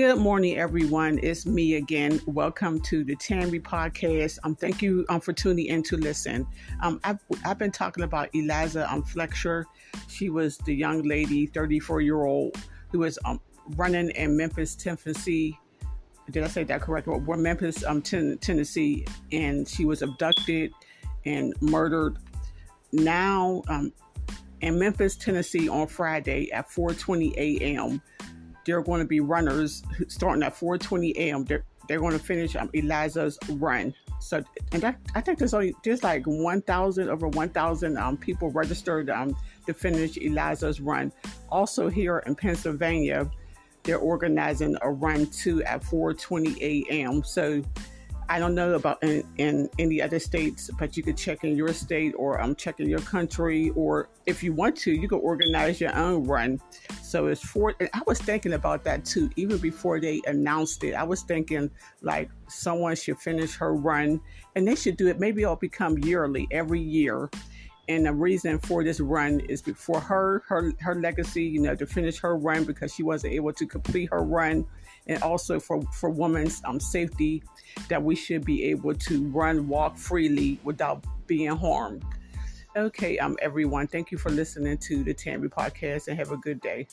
Good morning, everyone. It's me again. Welcome to the Tammy podcast. Um, thank you um, for tuning in to listen. Um, I've, I've been talking about Eliza um, Fletcher. She was the young lady, 34 year old, who was um, running in Memphis, Tennessee. Did I say that correctly? Well, Memphis, um, ten- Tennessee, and she was abducted and murdered. Now, um, in Memphis, Tennessee, on Friday at 4:20 a.m they're going to be runners starting at 4:20 a.m. They're they're going to finish um, Eliza's run. So, and that, I think there's only there's like 1,000 over 1,000 um, people registered um, to finish Eliza's run. Also here in Pennsylvania, they're organizing a run too at 4:20 a.m. So I don't know about in, in, any other states, but you could check in your state or um, check in your country, or if you want to, you could organize your own run. So it's four. I was thinking about that too, even before they announced it. I was thinking like someone should finish her run, and they should do it. Maybe it'll become yearly, every year. And the reason for this run is for her, her, her legacy, you know, to finish her run because she wasn't able to complete her run and also for, for women's um, safety that we should be able to run, walk freely without being harmed. Okay, um, everyone, thank you for listening to the Tammy podcast and have a good day.